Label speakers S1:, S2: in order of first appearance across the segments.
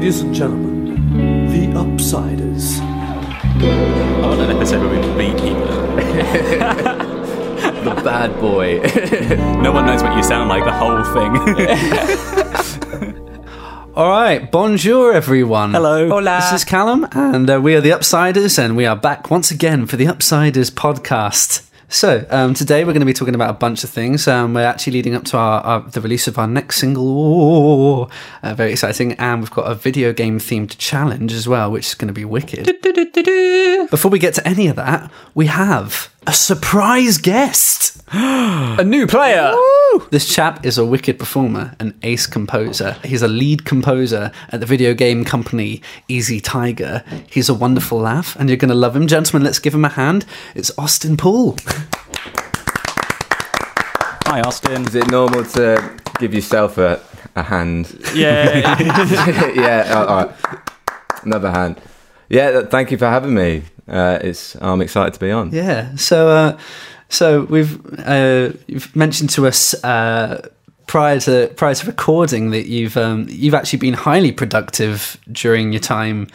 S1: Ladies and gentlemen, the Upsiders.
S2: I want an episode where we beat people.
S3: the bad boy.
S2: no one knows what you sound like. The whole
S4: thing. All right, bonjour everyone.
S2: Hello.
S4: Hola. This is Callum, and uh, we are the Upsiders, and we are back once again for the Upsiders podcast. So um, today we're going to be talking about a bunch of things. Um, we're actually leading up to our, our, the release of our next single, uh, very exciting, and we've got a video game themed challenge as well, which is going to be wicked. Before we get to any of that, we have a surprise guest,
S3: a new player.
S4: Woo! This chap is a wicked performer, an ace composer. He's a lead composer at the video game company Easy Tiger. He's a wonderful laugh, and you're going to love him. Gentlemen, let's give him a hand. It's Austin Poole.
S2: Hi, Austin.
S3: Is it normal to give yourself a, a hand?
S2: Yeah.
S3: yeah, all right. Another hand. Yeah, thank you for having me. Uh, it's I'm excited to be on.
S4: Yeah. So, uh, so we've uh, you've mentioned to us uh, prior to prior to recording that you've um, you've actually been highly productive during your time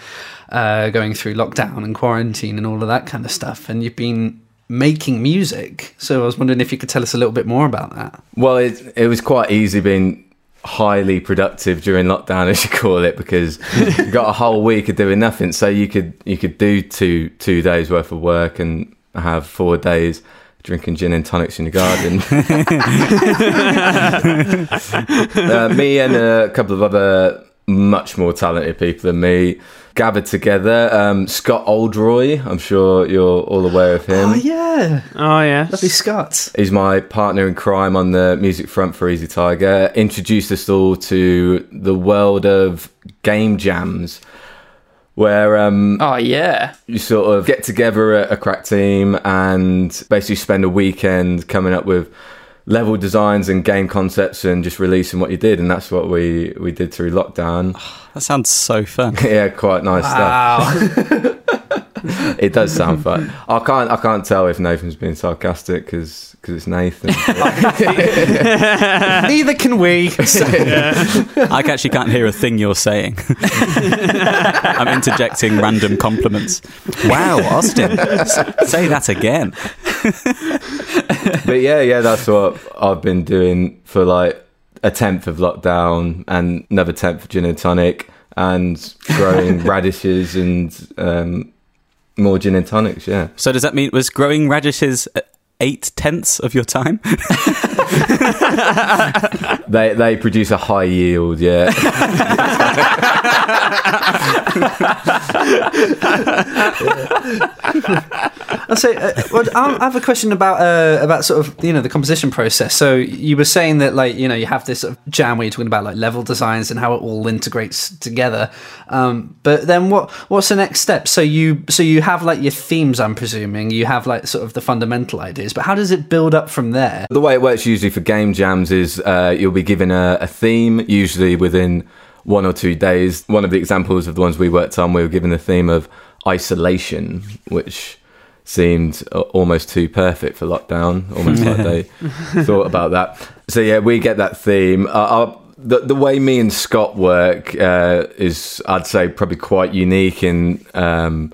S4: uh, going through lockdown and quarantine and all of that kind of stuff, and you've been making music. So I was wondering if you could tell us a little bit more about that.
S3: Well, it it was quite easy being highly productive during lockdown, as you call it, because you got a whole week of doing nothing. So you could you could do two two days worth of work and have four days drinking gin and tonics in the garden. uh, me and a couple of other much more talented people than me gathered together. Um, Scott Oldroy, I'm sure you're all aware of him.
S4: Oh yeah,
S2: oh yeah,
S4: lovely Scott.
S3: He's my partner in crime on the music front for Easy Tiger. Introduced us all to the world of game jams. Where um
S2: oh yeah
S3: you sort of get together a, a crack team and basically spend a weekend coming up with level designs and game concepts and just releasing what you did and that's what we we did through lockdown.
S2: That sounds so fun.
S3: Yeah quite nice wow. stuff it does sound fun. I can't i can't tell if nathan's being sarcastic because because it's nathan.
S4: Neither can we.
S2: I actually can't hear a thing you're saying. I'm interjecting random compliments. Wow austin. Say that again
S3: but yeah, yeah, that's what I've been doing for like a tenth of lockdown and another tenth of gin and tonic and growing radishes and um, more gin and tonics. Yeah.
S2: So does that mean was growing radishes eight tenths of your time?
S3: they they produce a high yield. Yeah.
S4: I'll say, uh, well, I have a question about uh, about sort of you know the composition process. So you were saying that like you know you have this sort of jam where you're talking about like level designs and how it all integrates together. Um, but then what what's the next step? So you so you have like your themes. I'm presuming you have like sort of the fundamental ideas, but how does it build up from there?
S3: The way it works usually for game jams is uh, you'll be given a, a theme, usually within one or two days. One of the examples of the ones we worked on, we were given the theme of isolation, which seemed almost too perfect for lockdown, almost like they thought about that. So yeah, we get that theme. Uh, our, the the way me and Scott work uh, is, I'd say, probably quite unique in um,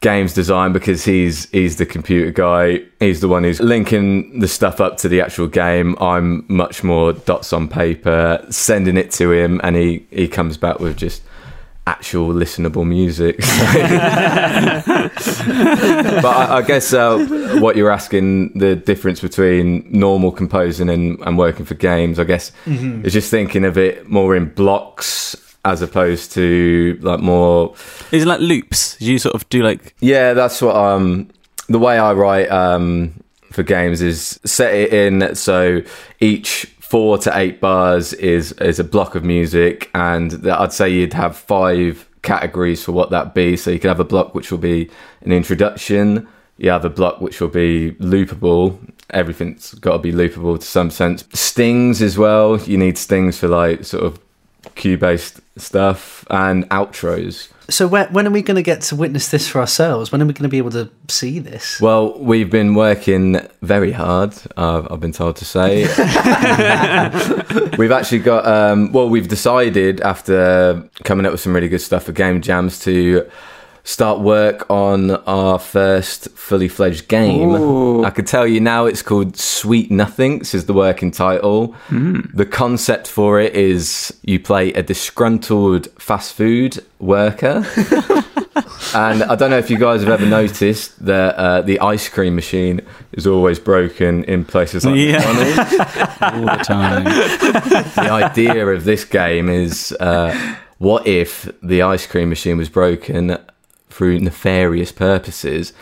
S3: games design because he's he's the computer guy. He's the one who's linking the stuff up to the actual game. I'm much more dots on paper, sending it to him, and he he comes back with just actual listenable music. but I, I guess uh, what you're asking, the difference between normal composing and, and working for games, I guess, mm-hmm. is just thinking of it more in blocks as opposed to like more.
S2: Is it like loops? Do You sort of do like.
S3: Yeah, that's what um the way I write um for games is set it in so each four to eight bars is is a block of music, and I'd say you'd have five categories for what that be. So you could have a block which will be an introduction. You have a block which will be loopable. Everything's got to be loopable to some sense. Stings as well. You need stings for like sort of cue based stuff and outros.
S4: So when, when are we going to get to witness this for ourselves? When are we going to be able to see this?
S3: Well, we've been working very hard. Uh, I've been told to say. we've actually got. Um, well, we've decided after coming up with some really good stuff for game jams to start work on our first fully fledged game.
S5: Ooh.
S3: I could tell you now it's called Sweet Nothings is the working title. The concept for it is you play a disgruntled fast food worker. and I don't know if you guys have ever noticed that uh, the ice cream machine is always broken in places like
S2: Yeah.
S3: McDonald's
S2: all the time.
S3: the idea of this game is uh, what if the ice cream machine was broken through nefarious purposes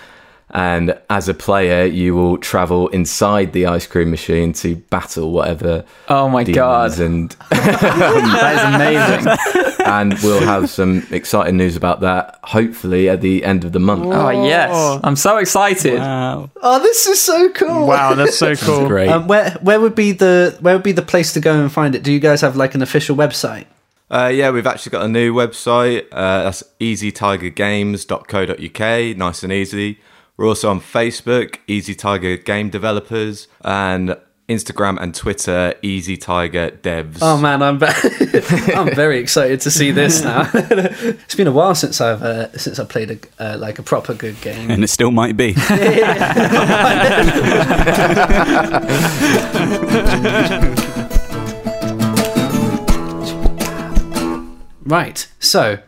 S3: and as a player you will travel inside the ice cream machine to battle whatever
S5: Oh my god,
S3: and
S5: that is amazing.
S3: and we'll have some exciting news about that hopefully at the end of the month
S5: Oh yes, I'm so excited.
S2: Wow.
S4: Oh, this is so cool!
S6: Wow, that's so cool.
S2: Great.
S4: Um, where where would be the where would be the place to go and find it? Do you guys have like an official website?
S7: Uh, yeah, we've actually got a new website. Uh, that's easytigergames.co.uk. Nice and easy. We're also on Facebook, Easy Tiger Game Developers, and Instagram and Twitter, Easy Tiger Devs.
S4: Oh man, I'm ve- I'm very excited to see this now. it's been a while since I've uh, since I played a uh, like a proper good game.
S2: and it still might be.
S4: Right. So,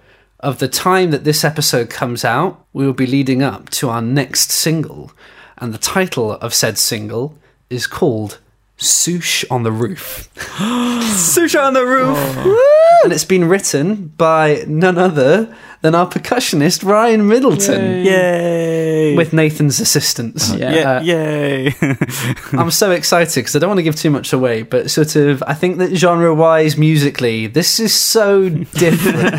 S4: of the time that this episode comes out, we will be leading up to our next single, and the title of said single is called "Sush on the Roof."
S5: Sushi on the roof. Oh.
S4: and it's been written by none other than our percussionist Ryan Middleton
S2: Yay!
S4: with Nathan's assistance.
S5: Yeah.
S4: Uh,
S2: Yay!
S4: I'm so excited because I don't want to give too much away, but sort of, I think that genre wise, musically, this is so different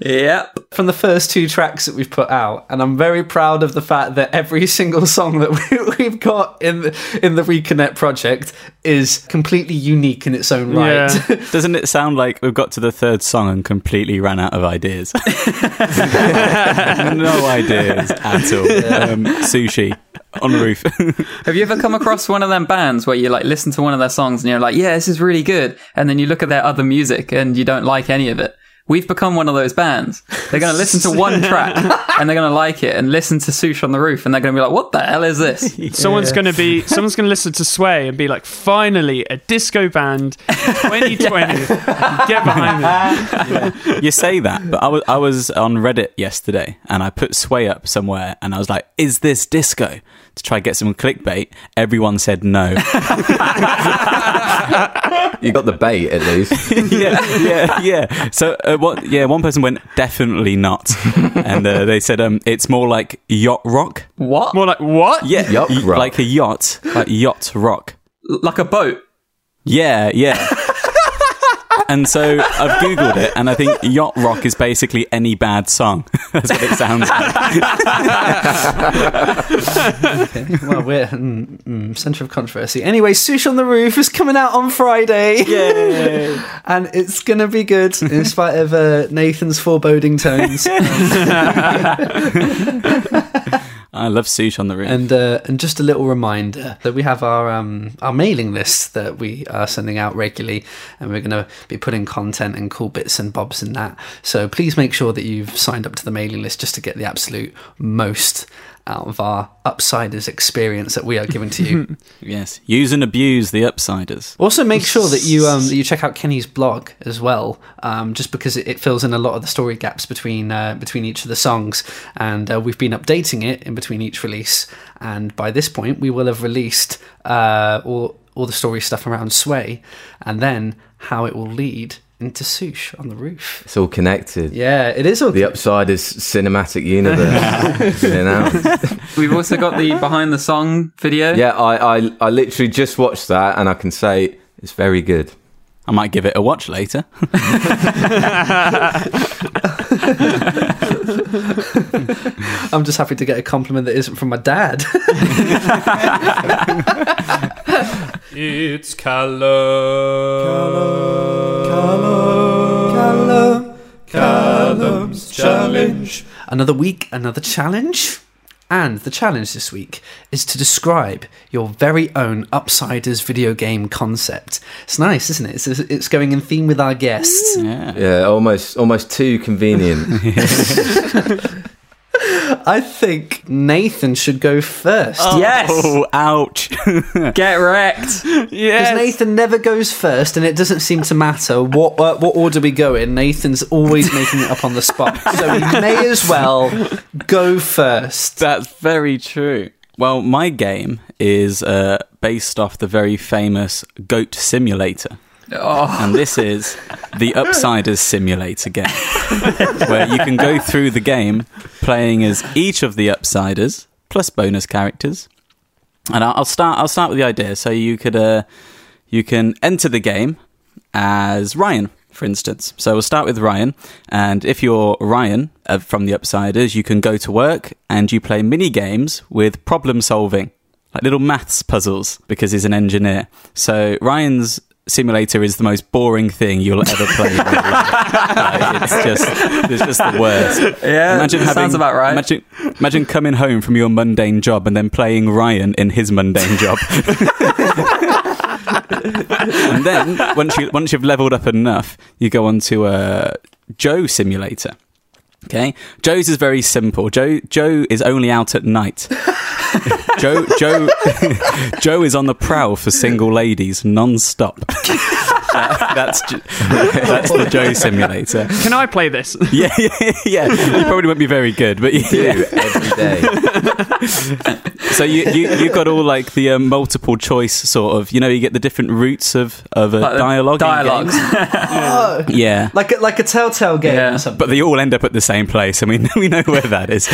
S5: Yep.
S4: from the first two tracks that we've put out. And I'm very proud of the fact that every single song that we, we've got in the, in the Reconnect project is completely unique in its own right.
S6: Yeah.
S2: Doesn't it sound like we've got to the third song and completely ran out of ideas? no ideas at all. Um, sushi on the roof.
S5: Have you ever come across one of them bands where you like listen to one of their songs and you're like, yeah, this is really good, and then you look at their other music and you don't like any of it? We've become one of those bands. They're going to listen to one track and they're going to like it and listen to Sush on the Roof and they're going to be like, what the hell is this?
S6: Someone's going to be, someone's going to listen to Sway and be like, finally, a disco band, 2020. Get behind me.
S2: you say that, but I was I was on Reddit yesterday and I put Sway up somewhere and I was like, "Is this disco?" To try and get some clickbait. Everyone said no.
S3: you got the bait at least
S2: yeah, yeah, yeah. So uh, what? Yeah, one person went definitely not, and uh, they said um, it's more like yacht rock.
S5: What?
S6: More like, what?
S2: Yeah,
S3: Yacht
S2: y-
S3: rock.
S2: like a yacht, like yacht rock.
S5: Like a boat?
S2: Yeah, yeah. And so I've googled it, and I think yacht rock is basically any bad song. That's what it sounds like.
S4: well, we're mm, mm, centre of controversy. Anyway, Sush on the Roof is coming out on Friday.
S2: Yay!
S4: and it's going to be good in spite of uh, Nathan's foreboding tones.
S2: I love sushi on the roof.
S4: and uh, and just a little reminder that we have our um, our mailing list that we are sending out regularly, and we're going to be putting content and cool bits and bobs in that. So please make sure that you've signed up to the mailing list just to get the absolute most out of our upsiders experience that we are giving to you.
S2: yes, use and abuse the upsiders.
S4: Also, make sure that you um, that you check out Kenny's blog as well, um, just because it, it fills in a lot of the story gaps between uh, between each of the songs, and uh, we've been updating it in between each release. And by this point, we will have released uh, all all the story stuff around Sway, and then how it will lead into Sush on the roof.
S3: it's all connected
S4: Yeah, it is all.
S3: the Upsiders cinematic universe you know?
S5: We've also got the behind the song video.
S3: yeah I, I i literally just watched that and i can say it's very good
S2: I might give it a watch later.
S4: I'm just happy to get a compliment that isn't from my dad.
S6: It's Callum.
S4: Callum, Callum. Callum's challenge. Another week, another challenge. And the challenge this week is to describe your very own Upsiders video game concept. It's nice, isn't it? It's, it's going in theme with our guests.
S2: Yeah.
S3: Yeah, almost almost too convenient.
S4: I think Nathan should go first.
S5: Yes.
S2: Oh, ouch.
S5: Get wrecked. Yes.
S4: Because Nathan never goes first, and it doesn't seem to matter what uh, what order we go in. Nathan's always making it up on the spot, so he may as well go first.
S2: That's very true. Well, my game is uh, based off the very famous Goat Simulator.
S5: Oh,
S2: And this is the Upsiders Simulator game, where you can go through the game playing as each of the Upsiders plus bonus characters. And I'll start. I'll start with the idea. So you could, uh, you can enter the game as Ryan, for instance. So we'll start with Ryan, and if you're Ryan uh, from the Upsiders, you can go to work and you play mini games with problem solving, like little maths puzzles, because he's an engineer. So Ryan's simulator is the most boring thing you'll ever play. in your life. Like, it's just, it's just the worst.
S5: yeah. sounds about right.
S2: Imagine, imagine coming home from your mundane job and then playing Ryan in his mundane job. and then once you once you've leveled up enough, you go on to a Joe simulator. Okay, Joe's is very simple. Joe Joe is only out at night. Joe Joe Joe is on the prowl for single ladies non-stop. That- uh, that's ju- that's the Joe simulator.
S6: Can I play this?
S2: Yeah, yeah, yeah. You probably won't be very good, but yeah.
S3: Do every day.
S2: So you, you you got all like the um, multiple choice sort of. You know, you get the different routes of of uh, a
S5: Like uh,
S2: dialogue.
S5: Dialogues.
S2: games. Oh. Yeah.
S4: Like a, like a Telltale game
S5: Yeah.
S4: or something.
S2: But they all end up at the same place, and we know, we know where that is.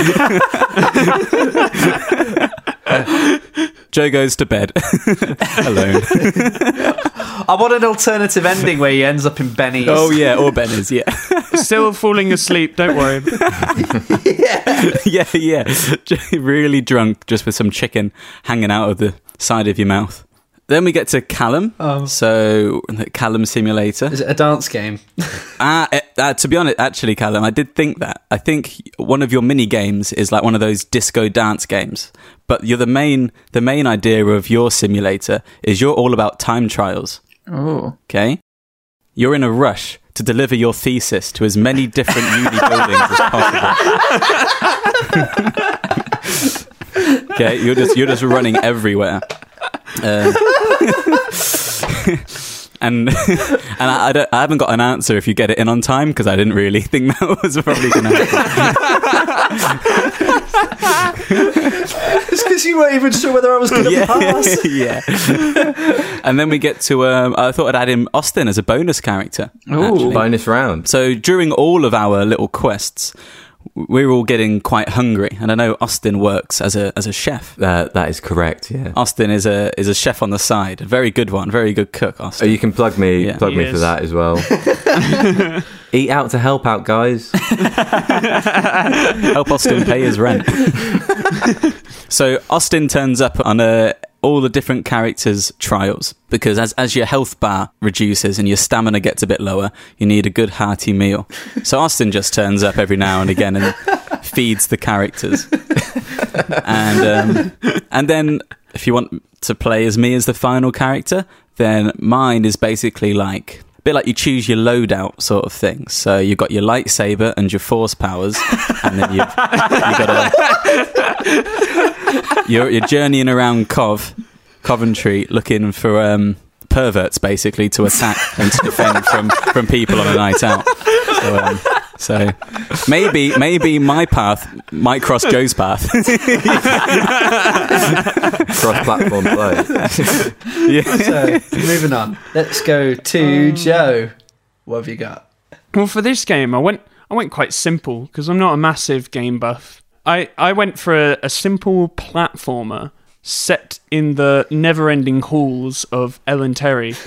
S2: Joe goes to bed alone.
S4: Oh, I want an alternative ending where he ends up in Benny's.
S2: Oh yeah, or Benny's. Yeah,
S6: Still falling asleep. Don't worry.
S2: yeah, yeah. really drunk, just with some chicken hanging out of the side of your mouth. Then we get to Callum. So Callum Simulator.
S4: Is it a dance game?
S2: Ah, eh, uh, to be honest, actually, Callum, I did think that. I think one of your mini games is like one of those disco dance games. But you're the main, the main idea of your simulator is you're all about time trials.
S5: Oh.
S2: Okay, you're in a rush to deliver your thesis to as many different uni buildings as possible. okay, you're just you're just running everywhere. Um, and and I, I, don't, I haven't got an answer if you get it in on time because I didn't really think that was probably going to happen.
S4: it's because you weren't even sure whether I was going to
S2: yeah,
S4: pass.
S2: yeah. and then we get to um, I thought I'd add in Austin as a bonus character. actually.
S3: Bonus round.
S2: So during all of our little quests, we're all getting quite hungry, and I know Austin works as a as a chef.
S3: Uh, that is correct. Yeah.
S2: Austin is a is a chef on the side, a very good one, very good cook.
S3: Oh,
S2: Austin.
S3: you can plug me,
S2: Yeah.
S3: plug
S6: He
S3: me for that as well. Eat out to help out, guys.
S2: help Austin pay his rent. so Austin turns up on a, all the different characters' trials because as, as your health bar reduces and your stamina gets a bit lower, you need a good hearty meal. So Austin just turns up every now and again and feeds the characters. and um, and then if you want to play as me as the final character, then mine is basically like bit like you choose your loadout sort of thing. So you've got your lightsaber and your force powers, and then you've, you've got a you're, you're journeying around Cov, Coventry, looking for um, perverts basically to attack and to defend from from people on a night out. So, um, so maybe maybe my path might cross Joe's path.
S3: Cross-platform play.
S4: So, moving on. Let's go to um, Joe. What have you got?
S6: Well, for this game, I went I went quite simple because I'm not a massive game buff. I, I went for a, a simple platformer set in the never-ending halls of Ellen Terry.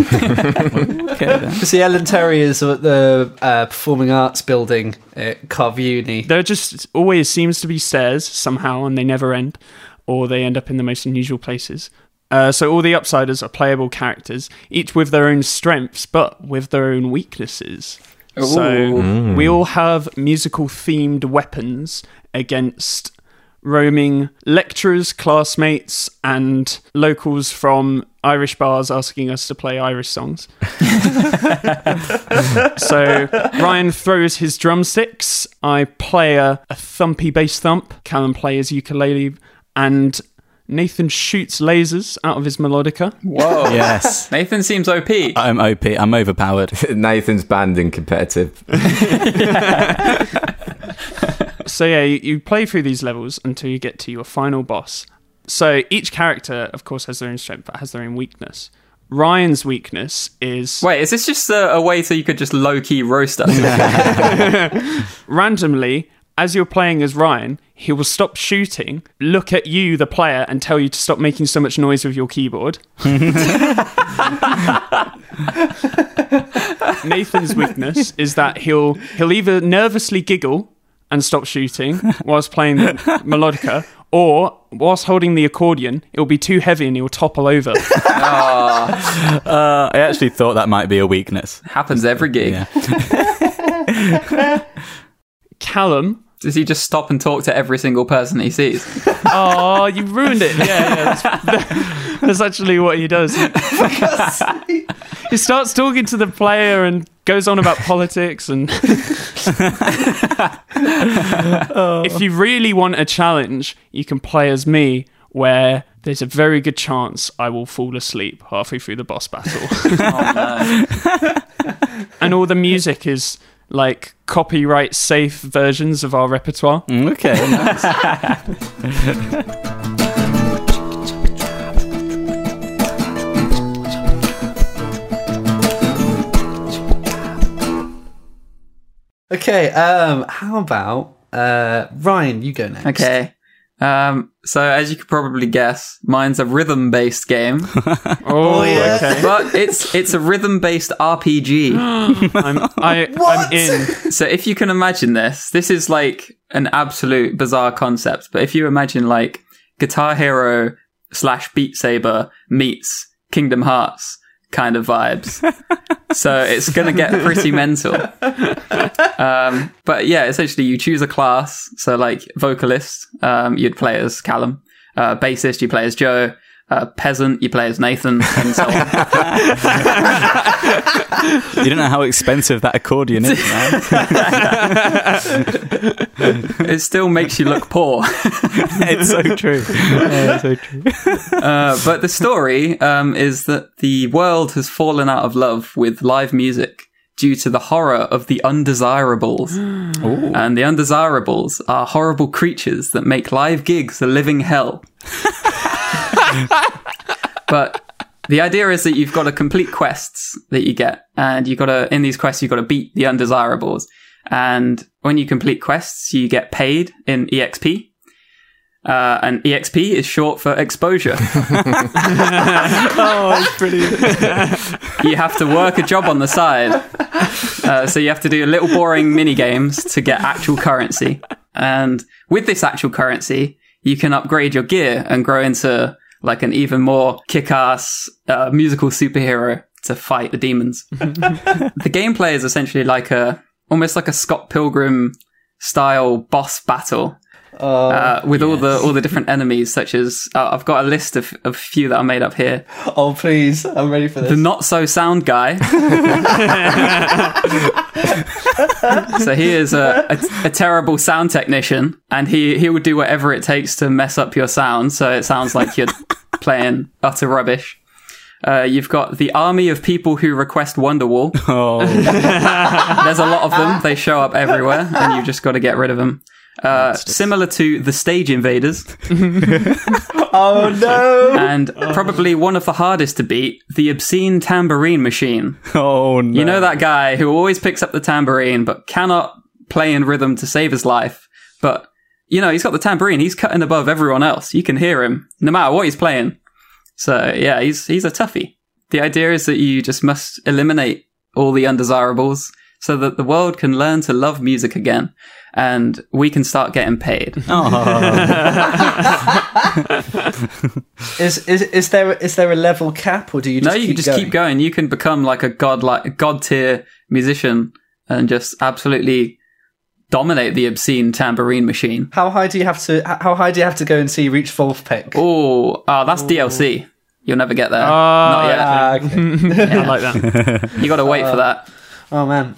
S2: Okay.
S4: See, Ellen Terry is at the uh, Performing Arts Building at Cov Uni.
S6: there just always seems to be stairs somehow, and they never end, or they end up in the most unusual places. Uh, so all the Upsiders are playable characters, each with their own strengths, but with their own weaknesses. So we all have musical themed weapons against roaming lecturers, classmates, and locals from Irish bars asking us to play Irish songs. so Ryan throws his drumsticks. I play a, a thumpy bass thump. Callum plays ukulele, and Nathan shoots lasers out of his melodica.
S5: Whoa.
S2: Yes.
S5: Nathan seems OP.
S2: I'm OP. I'm overpowered.
S3: Nathan's banned in competitive.
S6: So yeah, you, you play through these levels until you get to your final boss. So each character, of course, has their own strength, but has their own weakness. Ryan's weakness is
S5: Wait, is this just a, a way so you could just low key roast us?
S6: randomly, as you're playing as Ryan, he will stop shooting, look at you, the player, and tell you to stop making so much noise with your keyboard. Nathan's weakness is that he'll he'll either nervously giggle and stop shooting whilst playing the melodica, or whilst holding the accordion, it'll be too heavy and he'll topple over.
S2: Uh, I actually thought that might be a weakness.
S5: Happens every gig.
S2: Yeah.
S6: Callum
S5: Does he just stop and talk to every single person he sees?
S6: Oh, you ruined it. Yeah, yeah. That's, that's actually what he does. He, he starts talking to the player and goes on about politics. And if you really want a challenge, you can play as me, where there's a very good chance I will fall asleep halfway through the boss battle.
S5: Oh no.
S6: and all the music is like copyright safe versions of our repertoire.
S2: Mm, Okay. nice.
S4: Okay, um, how about uh, Ryan? You go next.
S5: Okay. Um, so as you could probably guess, mine's a rhythm-based game,
S6: Oh,
S4: yeah.
S6: okay.
S5: but it's it's a rhythm-based RPG.
S6: I'm, I, I'm in.
S5: so if you can imagine this, this is like an absolute bizarre concept. But if you imagine like Guitar Hero slash Beat Saber meets Kingdom Hearts kind of vibes, so it's gonna get pretty mental. Um, but yeah, essentially you choose a class. So like vocalist, um, you'd play as Callum. Uh, bassist, you play as Joe. Uh, peasant, you play as Nathan, and so on.
S2: You don't know how expensive that accordion is, man.
S5: it still makes you look poor.
S2: it's so true. Yeah, it's so true.
S5: Uh, but the story um, is that the world has fallen out of love with live music due to the horror of the undesirables. And the undesirables are horrible creatures that make live gigs a living hell. but the idea is that you've got to complete quests that you get, and you've got to, in these quests, you've got to beat the undesirables. And when you complete quests, you get paid in EXP. Uh, and EXP is short for exposure.
S2: Oh, it's brilliant.
S5: you have to work a job on the side. Uh, so you have to do a little boring mini games to get actual currency. And with this actual currency, you can upgrade your gear and grow into like an even more kick-ass uh, musical superhero to fight the demons. the gameplay is essentially like a almost like a Scott Pilgrim style boss battle. Uh, with all the all the different enemies, such as uh, I've got a list of of few that I made up here.
S4: Oh, please. I'm ready for this.
S5: The not so sound guy. so he is a, a, a terrible sound technician, and he he would do whatever it takes to mess up your sound, so it sounds like you're playing utter rubbish. Uh, you've got the army of people who request Wonderwall.
S2: Oh,
S5: There's a lot of them. They show up everywhere, and you've just got to get rid of them. Uh, similar to the stage invaders,
S4: oh, no.
S5: and probably one of the hardest to beat, the obscene tambourine machine.
S2: oh no.
S5: You know that guy who always picks up the tambourine but cannot play in rhythm to save his life, but you know, he's got the tambourine. He's cutting above everyone else. You can hear him no matter what he's playing. So yeah, he's he's a toughie. The idea is that you just must eliminate all the undesirables so that the world can learn to love music again and we can start getting paid.
S4: Is is is there is there a level cap, or do you just
S5: no, you
S4: keep
S5: just
S4: going?
S5: keep going. You can become like a god like god tier musician and just absolutely dominate the obscene tambourine machine.
S4: How high do you have to? h- How high do you have to go and see reach Wolfpack?
S5: Oh, ah, that's DLC. You'll never get there.
S6: Oh,
S5: Not yet.
S4: Ah, okay.
S6: I like that.
S5: You got to wait for that.
S4: Oh man,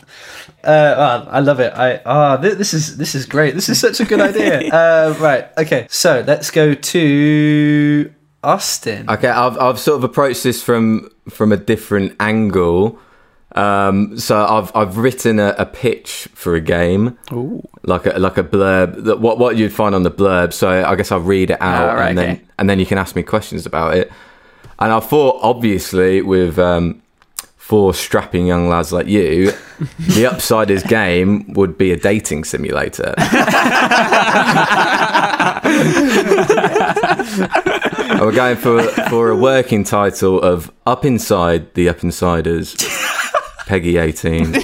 S4: uh, oh, I love it. I ah, th- this is this is great. This is such a good idea. uh, right, okay. So let's go to Austin.
S3: Okay, I've I've sort of approached this from from a different angle. Um, so I've I've written a, a pitch for a game, like a like a blurb. That what what you'd find on the blurb. So I guess I'll read it out,
S5: Ah, right,
S3: and then and then you can ask me questions about it. And I thought, obviously, with um, four strapping young lads like you, the Upsiders game would be a dating simulator. And we're going for for a working title of Up Inside the Up Insiders, PEGI 18.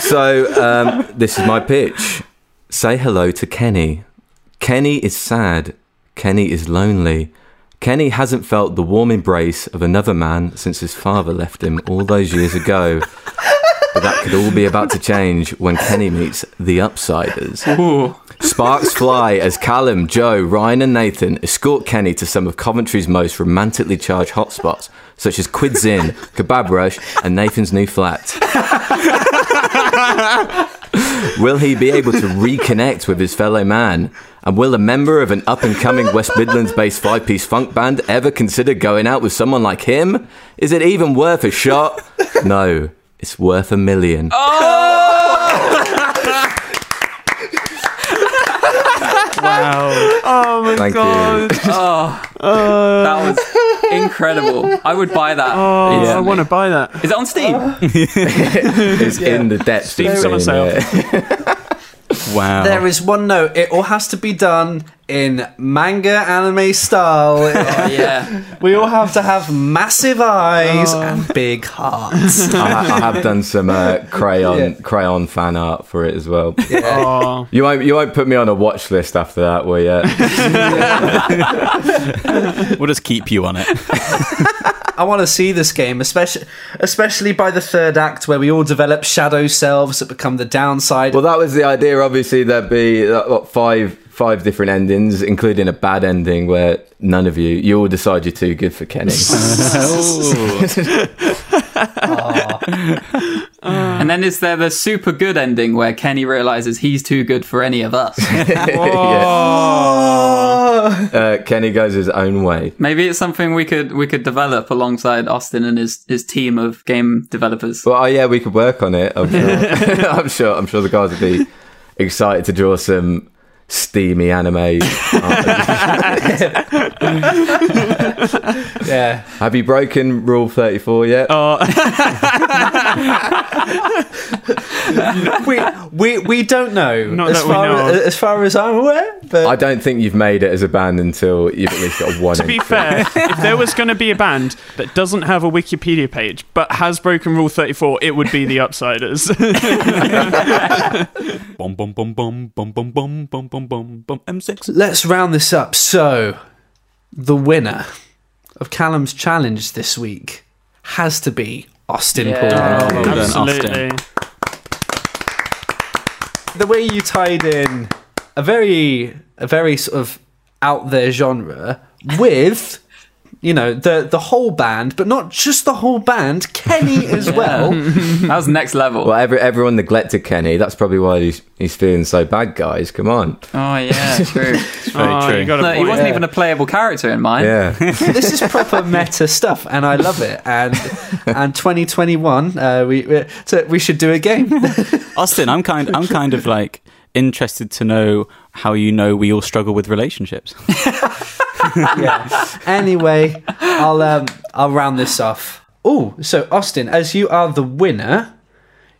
S3: so um, this is my pitch. Say hello to Kenny. Kenny is sad. Kenny is lonely. Kenny hasn't felt the warm embrace of another man since his father left him all those years ago. But that could all be about to change when Kenny meets the Upsiders. Sparks fly as Callum, Joe, Ryan, and Nathan escort Kenny to some of Coventry's most romantically charged hotspots, such as Quids Inn, Kebab Rush, and Nathan's new flat. will he be able to reconnect with his fellow man? And will a member of an up and coming West Midlands based five piece funk band ever consider going out with someone like him? Is it even worth a shot? No, it's worth a million. Oh!
S6: Wow. Oh my
S3: Thank
S6: god.
S3: you. Oh.
S5: That was incredible. I would buy that.
S6: Oh, I want to buy that.
S5: Is it on Steam?
S3: It's in the depths.
S6: Steam's
S3: of
S6: on
S3: Steam,
S6: sale.
S3: yeah.
S2: Wow.
S4: There is one note. It all has to be done in manga anime style.
S5: Oh, yeah.
S4: we all have to have massive eyes and big hearts.
S3: I, ha- I have done some uh, crayon
S4: Yeah.
S3: crayon fan art for it as well.
S6: Oh,
S3: You won't you won't put me on a watch list after that, will you?
S2: We'll just keep you on it.
S4: I want to see this game, especially especially by the third act where we all develop shadow selves that become the downside.
S3: well, that was the idea. Obviously, there'd be uh, what, five five different endings, including a bad ending where none of you you all decide you're too good for Kenny.
S5: And then is there the super good ending where Kenny realizes he's too good for any of us?
S3: uh, Kenny goes his own way.
S5: Maybe it's something we could we could develop alongside Austin and his his team of game developers.
S3: Well, oh, yeah, we could work on it. I'm sure. I'm sure. I'm sure the guys would be excited to draw some steamy anime.
S4: yeah.
S3: Have you broken Rule Thirty Four yet? Oh.
S4: we, we we don't know
S6: Not
S4: as
S6: that we
S4: far
S6: know of.
S4: as far as I'm aware. But
S3: I don't think you've made it as a band until you've at least got one.
S6: to be fair, if there was going to be a band that doesn't have a Wikipedia page but has broken Rule 34, it would be the Upsiders.
S2: Bum bum bum bum bum bum bum bum bum bum bum. M6.
S4: let's round this up. So, the winner of Callum's challenge this week has to be Austin
S5: Yeah.
S4: Poole.
S2: Oh, well done,
S6: Absolutely.
S2: Austin.
S4: the way you tied in a very a very sort of out there genre with you know the the whole band but not just the whole band kenny as well
S5: That was next level.
S3: Well, every, everyone neglected Kenny. That's probably why he's he's feeling so bad, guys. Come on.
S5: Oh yeah, true.
S2: Very
S6: Oh,
S2: true.
S6: you
S5: no, he wasn't
S4: Yeah.
S5: even a playable character in mine.
S3: Yeah.
S4: this is proper meta stuff and i love it and and 2021 uh, we we, so we should do a game
S2: Austin, I'm kind. I'm kind of like interested to know how you know we all struggle with relationships.
S4: yeah anyway i'll um i'll round this off oh so austin as you are the winner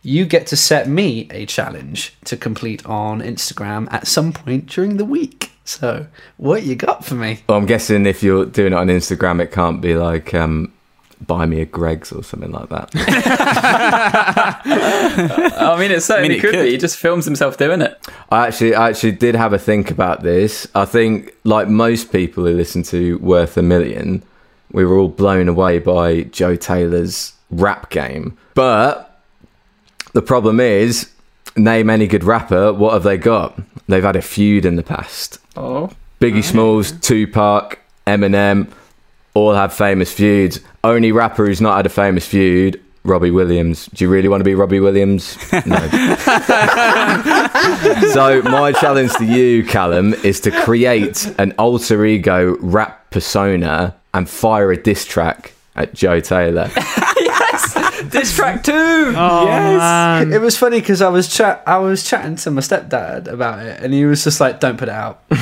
S4: you get to set me a challenge to complete on Instagram at some point during the week. So, what you got for me?
S3: Well, I'm guessing if you're doing it on Instagram, it can't be like um, buy me a Greggs or something like that.
S5: I mean, it certainly
S2: it
S5: could,
S2: could.
S5: be. He just films himself doing it.
S3: I actually, I actually did have a think about this. I think, like most people who listen to Worth a Million, we were all blown away by Joe Taylor's rap game. But the problem is, name any good rapper, what have they got? They've had a feud in the past.
S5: Oh.
S3: Biggie oh, Smalls, Tupac, Eminem, all have famous feuds. Only rapper who's not had a famous feud, Robbie Williams. Do you really want to be Robbie Williams? No. so my challenge to you, Callum, is to create an alter ego rap persona and fire a diss track at Joe Taylor.
S5: Diss track two!
S6: Oh, man.
S4: It was funny because I was chat I was chatting to my stepdad about it, and he was just like, "Don't put it out.
S3: Your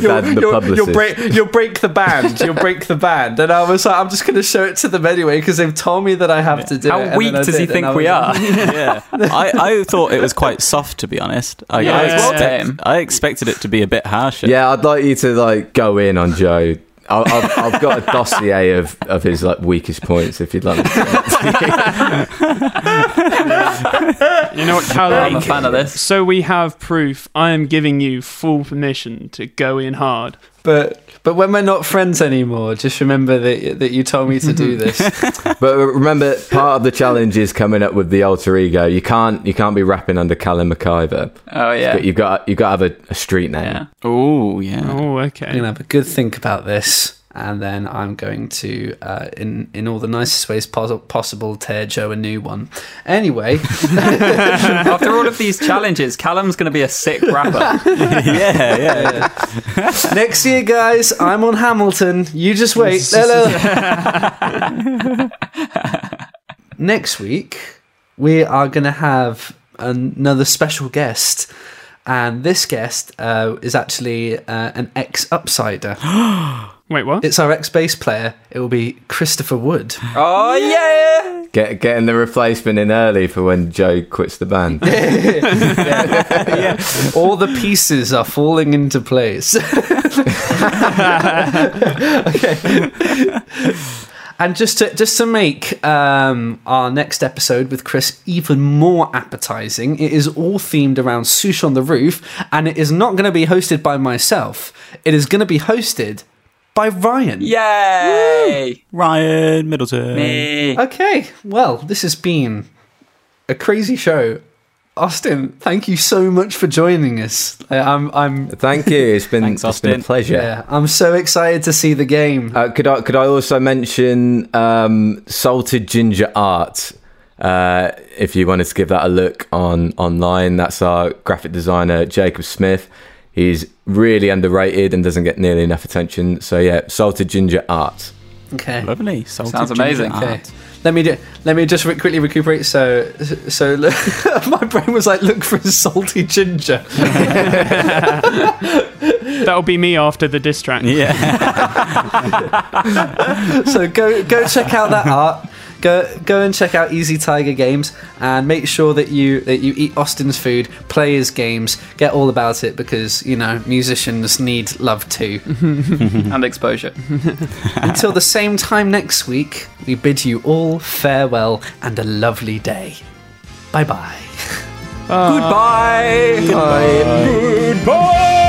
S3: dad's the
S4: you'll,
S3: publicist.
S4: you'll break you'll break the band. You'll break the band." And I was like, "I'm just going to show it to them anyway because they've told me that I have to do it."
S5: How weak does he
S4: did, and
S5: think we are?
S4: like-
S2: yeah, I, I thought it was quite soft to be honest. I,
S6: Yeah.
S2: I, expect-
S5: Same.
S2: I expected it to be a bit harsher.
S3: Yeah, I'd like you to like go in on Joe. I- I've, I've got a dossier of, of his like weakest points. If you'd like, me to.
S6: You know what,
S5: I'm a fan of this.
S6: So we have proof. I am giving you full permission to go in hard.
S4: But but when we're not friends anymore, just remember that that you told me to do this.
S3: but remember, part of the challenge is coming up with the alter ego. You can't you can't be rapping under Callum Maciver.
S5: Oh, yeah.
S3: But you've got you've got to have a, a street name.
S5: Yeah.
S2: Oh yeah.
S6: Oh, okay.
S4: I'm
S6: okay.
S4: gonna have a good think about this, and then I'm going to, uh, in in all the nicest ways pos- possible, tear Joe a new one. Anyway,
S5: After all of these challenges, Callum's going to be a sick rapper.
S2: yeah, yeah.
S4: next year, guys, I'm on Hamilton. You just wait. Hello. next week, we are gonna have another special guest. And this guest uh, is actually uh, an ex Upsider.
S6: Wait, what?
S4: It's our ex bass player. It will be Christopher Wood.
S5: oh, yeah!
S3: Get getting the replacement in early for when Joe quits the band.
S4: All the pieces are falling into place. okay. And just to just to make um, our next episode with Chris even more appetizing, it is all themed around sushi on the roof, and it is not going to be hosted by myself. It is going to be hosted by Ryan.
S5: Yay!
S2: Ryan Middleton.
S5: Me.
S4: Okay, well, this has been a crazy show. Austin, thank you so much for joining us. I- I'm, I'm,
S3: Thank you. It's been
S2: Thanks,
S3: it's been a pleasure.
S4: yeah, I'm so excited to see the game.
S3: Uh, could I could I also mention um, salted ginger art? Uh, if you wanted to give that a look on online, that's our graphic designer Jacob Smith. He's really underrated and doesn't get nearly enough attention. So yeah, salted ginger art.
S4: Okay.
S2: Lovely. Salted
S5: Sounds
S2: ginger
S5: amazing.
S2: art.
S4: Let me do, let me just re- quickly recuperate. So so look, my brain was like, look for a salty ginger.
S6: That'll be me after the diss track.
S2: Yeah.
S4: So go go check out that art. Go go and check out Easy Tiger Games and make sure that you that you eat Austin's food, play his games, get all about it because you know musicians need love too.
S5: And exposure.
S4: Until the same time next week, we bid you all farewell and a lovely day. Bye bye.
S5: Goodbye!
S4: Bye.
S5: Goodbye!